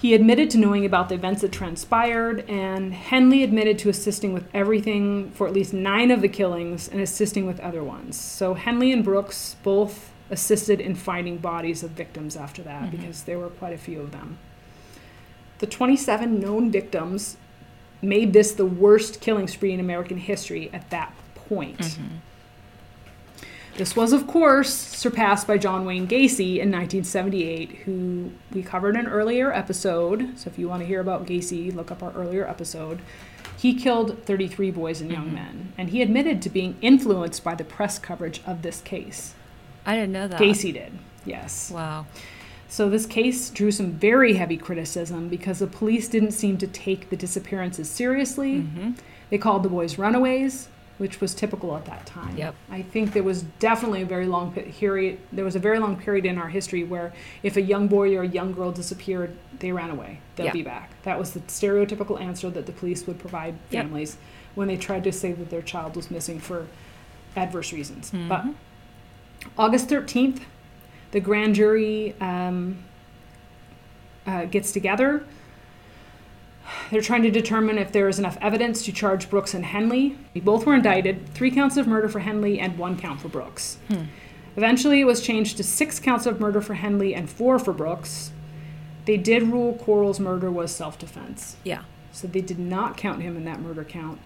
He admitted to knowing about the events that transpired, and Henley admitted to assisting with everything for at least nine of the killings and assisting with other ones. So Henley and Brooks both assisted in finding bodies of victims after that mm-hmm. because there were quite a few of them. The 27 known victims made this the worst killing spree in American history at that point. Mm-hmm. This was, of course, surpassed by John Wayne Gacy in 1978, who we covered in an earlier episode. So if you want to hear about Gacy, look up our earlier episode. He killed 33 boys and young men, and he admitted to being influenced by the press coverage of this case. I didn't know that. Gacy did, yes. Wow. So this case drew some very heavy criticism because the police didn't seem to take the disappearances seriously. Mm-hmm. They called the boys runaways, which was typical at that time. Yep. I think there was definitely a very long period. There was a very long period in our history where if a young boy or a young girl disappeared, they ran away. They'll Yeah. be back. That was the stereotypical answer that the police would provide Yep. families when they tried to say that their child was missing for adverse reasons. But Mhm. August 13th, the grand jury um, uh, gets together. They're trying to determine if there is enough evidence to charge Brooks and Henley. They both were indicted three counts of murder for Henley and one count for Brooks. Hmm. Eventually, it was changed to six counts of murder for Henley and four for Brooks. They did rule Corll's murder was self defense, Yeah. so they did not count him in that murder count.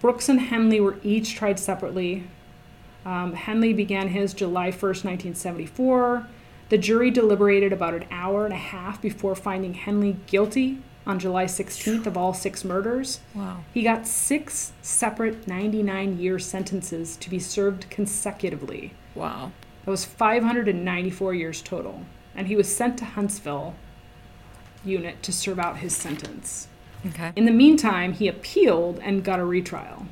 Brooks and Henley were each tried separately. Um, Henley began his July 1st, 1974. The jury deliberated about an hour and a half before finding Henley guilty on July 16th of all six murders. Wow. He got six separate 99 year sentences to be served consecutively. Wow. That was 594 years total. And he was sent to Huntsville unit to serve out his sentence. Okay. In the meantime, he appealed and got a retrial.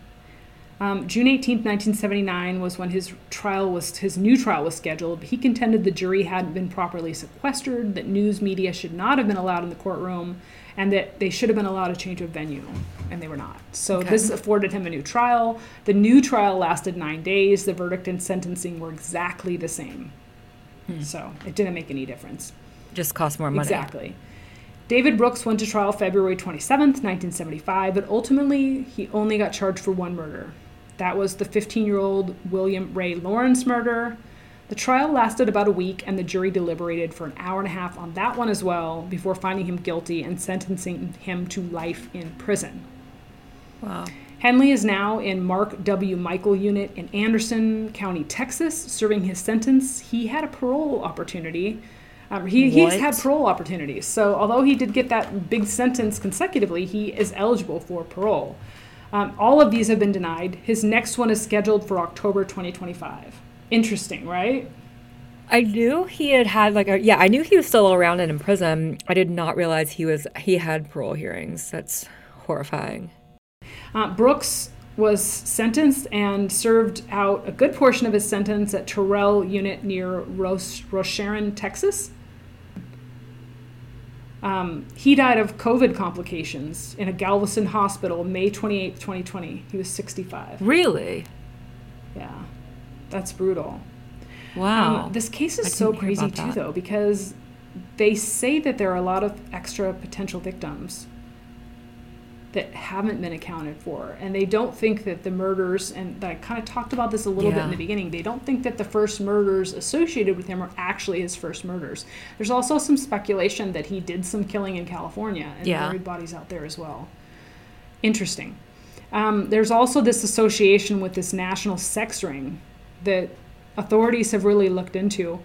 Um, June 18, 1979 was when his trial was his new trial was scheduled. He contended the jury hadn't been properly sequestered, that news media should not have been allowed in the courtroom, and that they should have been allowed a change of venue, and they were not. So Okay. this afforded him a new trial. The new trial lasted nine days. The verdict and sentencing were exactly the same. Hmm. So it didn't make any difference. Just cost more money. Exactly. David Brooks went to trial February 27th, 1975, but ultimately he only got charged for one murder. That was the 15 year old William Ray Lawrence murder. The trial lasted about a week, and the jury deliberated for an hour and a half on that one as well before finding him guilty and sentencing him to life in prison. Wow. Henley is now in Mark W. Michael Unit in Anderson County, Texas, serving his sentence. He had a parole opportunity. Um, he, he's had parole opportunities. So, although he did get that big sentence consecutively, he is eligible for parole. Um, all of these have been denied. His next one is scheduled for October 2025. Interesting, right? I knew he had had like a yeah. I knew he was still around and in prison. I did not realize he was he had parole hearings. That's horrifying. Uh, Brooks was sentenced and served out a good portion of his sentence at Terrell Unit near Ros- Rosharon, Texas. Um, he died of COVID complications in a Galveston hospital May 28, 2020. He was 65. Really? Yeah, that's brutal. Wow. Um, this case is so crazy too, that. though, because they say that there are a lot of extra potential victims that haven't been accounted for, and they don't think that the murders and I kind of talked about this a little bit in the beginning. They don't think that the first murders associated with him are actually his first murders. There's also some speculation that he did some killing in California and Yeah. buried bodies out there as well. Interesting. Um, there's also this association with this national sex ring that authorities have really looked into.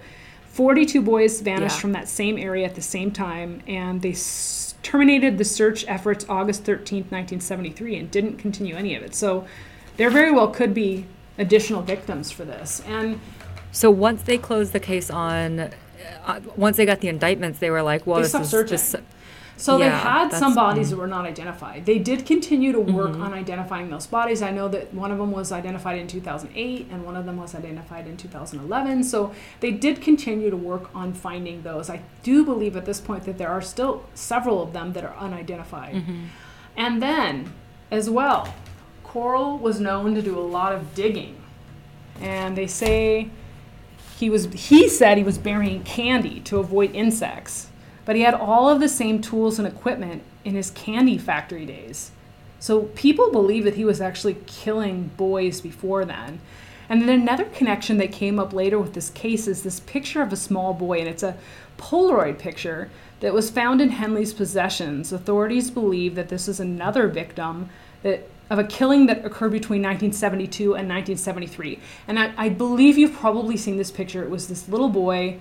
42 boys vanished Yeah. from that same area at the same time, and they s- terminated the search efforts August 13th, 1973, and didn't continue any of it. So there very well could be additional victims for this. And so once they closed the case on, uh, once they got the indictments, they were like, "Well, They this is searching. just So they had some mm-hmm. bodies that were not identified. They did continue to work on identifying those bodies. I know that one of them was identified in 2008 and one of them was identified in 2011. So they did continue to work on finding those. I do believe at this point that there are still several of them that are unidentified. Mm-hmm. And then, as well, Corll was known to do a lot of digging. And they say he was he said he was burying candy to avoid insects but he had all of the same tools and equipment in his candy factory days so people believe that he was actually killing boys before then and then another connection that came up later with this case is this picture of a small boy and it's a polaroid picture that was found in henley's possessions authorities believe that this is another victim that of a killing that occurred between 1972 and 1973. And I, I believe you've probably seen this picture. It was this little boy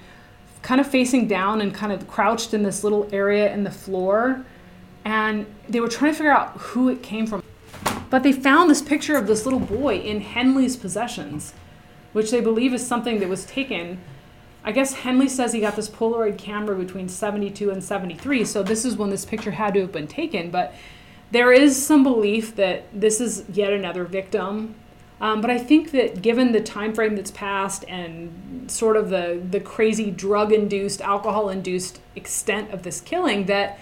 kind of facing down and kind of crouched in this little area in the floor. And they were trying to figure out who it came from. But they found this picture of this little boy in Henley's possessions, which they believe is something that was taken. I guess Henley says he got this Polaroid camera between 72 and 73, so this is when this picture had to have been taken. But there is some belief that this is yet another victim. Um, but I think that given the time frame that's passed and sort of the, the crazy drug induced, alcohol induced extent of this killing, that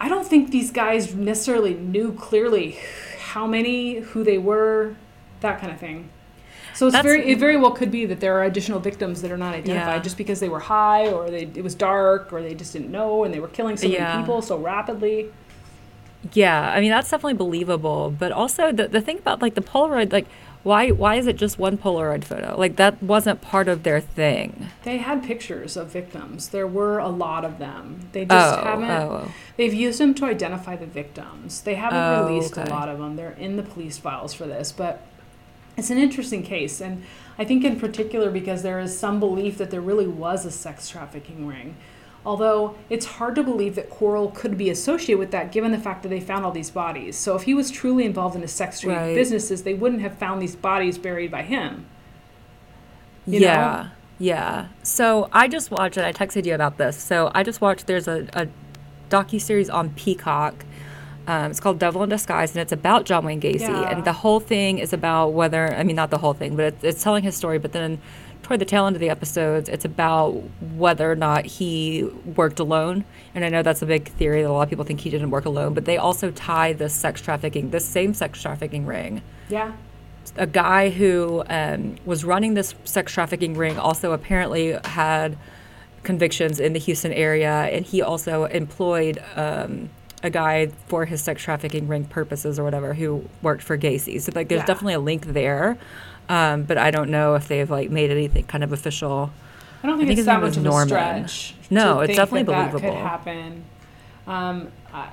I don't think these guys necessarily knew clearly how many, who they were, that kind of thing. So it's That's- very it very well could be that there are additional victims that are not identified Yeah. just because they were high or they, it was dark or they just didn't know and they were killing so many Yeah. people so rapidly. Yeah, I mean that's definitely believable, but also the the thing about like the Polaroid, like why why is it just one Polaroid photo? Like that wasn't part of their thing. They had pictures of victims. There were a lot of them. They just Oh, haven't. oh. oh. They've used them to identify the victims. They haven't Oh, released okay. a lot of them. They're in the police files for this, but it's an interesting case, and I think in particular because there is some belief that there really was a sex trafficking ring. Although it's hard to believe that Corll could be associated with that given the fact that they found all these bodies. So if he was truly involved in the sex trade Right. businesses, they wouldn't have found these bodies buried by him. You know? yeah, yeah. So I just watched it. I texted you about this. So I just watched. There's a, a docu series on Peacock Um, it's called Devil in Disguise, and it's about John Wayne Gacy. Yeah. And the whole thing is about whether, I mean, not the whole thing, but it's, it's telling his story. But then toward the tail end of the episodes, it's about whether or not he worked alone. And I know that's a big theory that a lot of people think he didn't work alone, but they also tie this sex trafficking, this same sex trafficking ring Yeah. a guy who um, was running this sex trafficking ring also apparently had convictions in the Houston area, and he also employed um, a guy for his sex trafficking ring purposes or whatever who worked for Gacy. So like, there's Yeah. definitely a link there, um, but I don't know if they've like made anything kind of official. I don't think I think it's that much of a Norman. stretch. No, it's definitely that, That could happen. Um, I,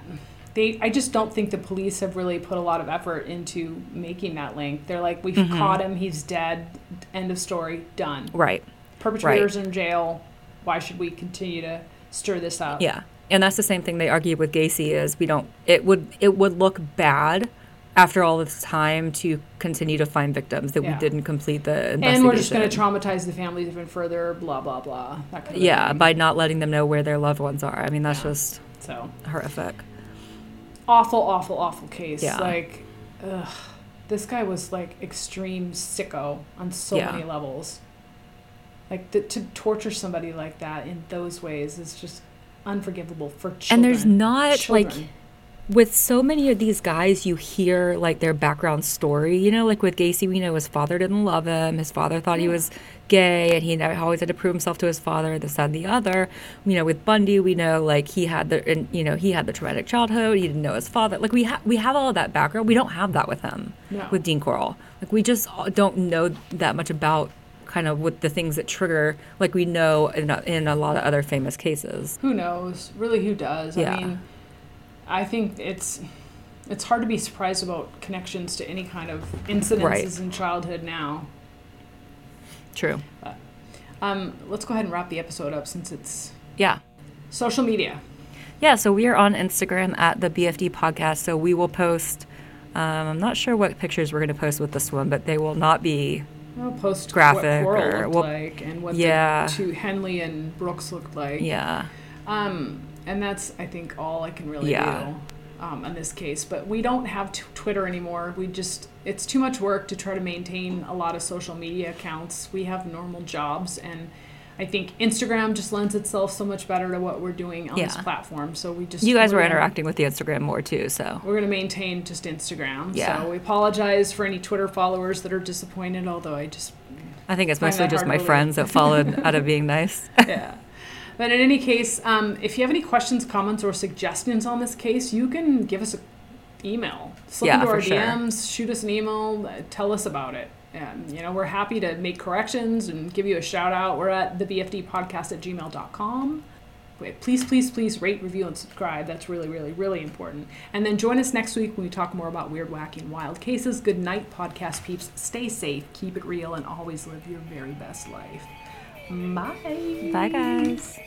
they, I just don't think the police have really put a lot of effort into making that link. They're like, we've Mm-hmm. caught him, he's dead. End of story. Done. Right. Perpetrators in jail. Why should we continue to stir this up? Yeah, and that's the same thing they argue with Gacy is we don't. It would it would look bad after all this time to continue to find victims that Yeah. we didn't complete the investigation. And we're just going to traumatize the families even further. Blah blah blah. That kind of Yeah, thing. by not letting them know where their loved ones are. I mean, that's Yeah. just so horrific. awful, awful, awful case. Yeah. Like, ugh, this guy was like extreme sicko on so Yeah. many levels. Like the, to torture somebody like that in those ways is just unforgivable for children. And there's not Children. like with so many of these guys, you hear like their background story. You know, like with Gacy, we know his father didn't love him. His father thought he was gay, and he never, always had to prove himself to his father. This, and the other. You know, with Bundy, we know like he had the, and, you know, he had the traumatic childhood. He didn't know his father. Like we have, we have all of that background. We don't have that with him. No. With Dean Corll, like we just don't know that much about kind of with the things that trigger like we know in a, in a lot of other famous cases. who knows? Really, who does? Yeah. I mean, I think it's it's hard to be surprised about connections to any kind of incidences Right. in childhood now. True. Um, let's go ahead and wrap the episode up since it's Yeah. social media. Yeah, so we are on Instagram at the BFD podcast. So we will post. Um, I'm not sure what pictures we're going to post with this one, but they will not be. We'll post Graphic what Corll or- looked well, like and what yeah. the two Henley and Brooks looked like. Yeah, Um, and that's I think all I can really Yeah. do um, in this case. But we don't have t- Twitter anymore. We just it's too much work to try to maintain a lot of social media accounts. We have normal jobs, and I think Instagram just lends itself so much better to what we're doing on this Yeah. platform. So we just you guys we're were interacting with the Instagram more too. So We're going to maintain just Instagram. Yeah. So we apologize for any Twitter followers that are disappointed. Although I just I think it's mostly just my friends that followed out of being nice. yeah. But in any case, um, if you have any questions, comments, or suggestions on this case, you can give us an email. Slip Yeah, into our sure. DMs, shoot us an email, uh, tell us about it. You know, we're happy to make corrections and give you a shout out. We're at the BFD podcast at gmail.com. Please, please, please rate, review, and subscribe. That's really, really, really important. And then join us next week when we talk more about weird, wacky, and wild cases. Good night, podcast peeps. Stay safe, keep it real, and always live your very best life. Bye. Bye, guys.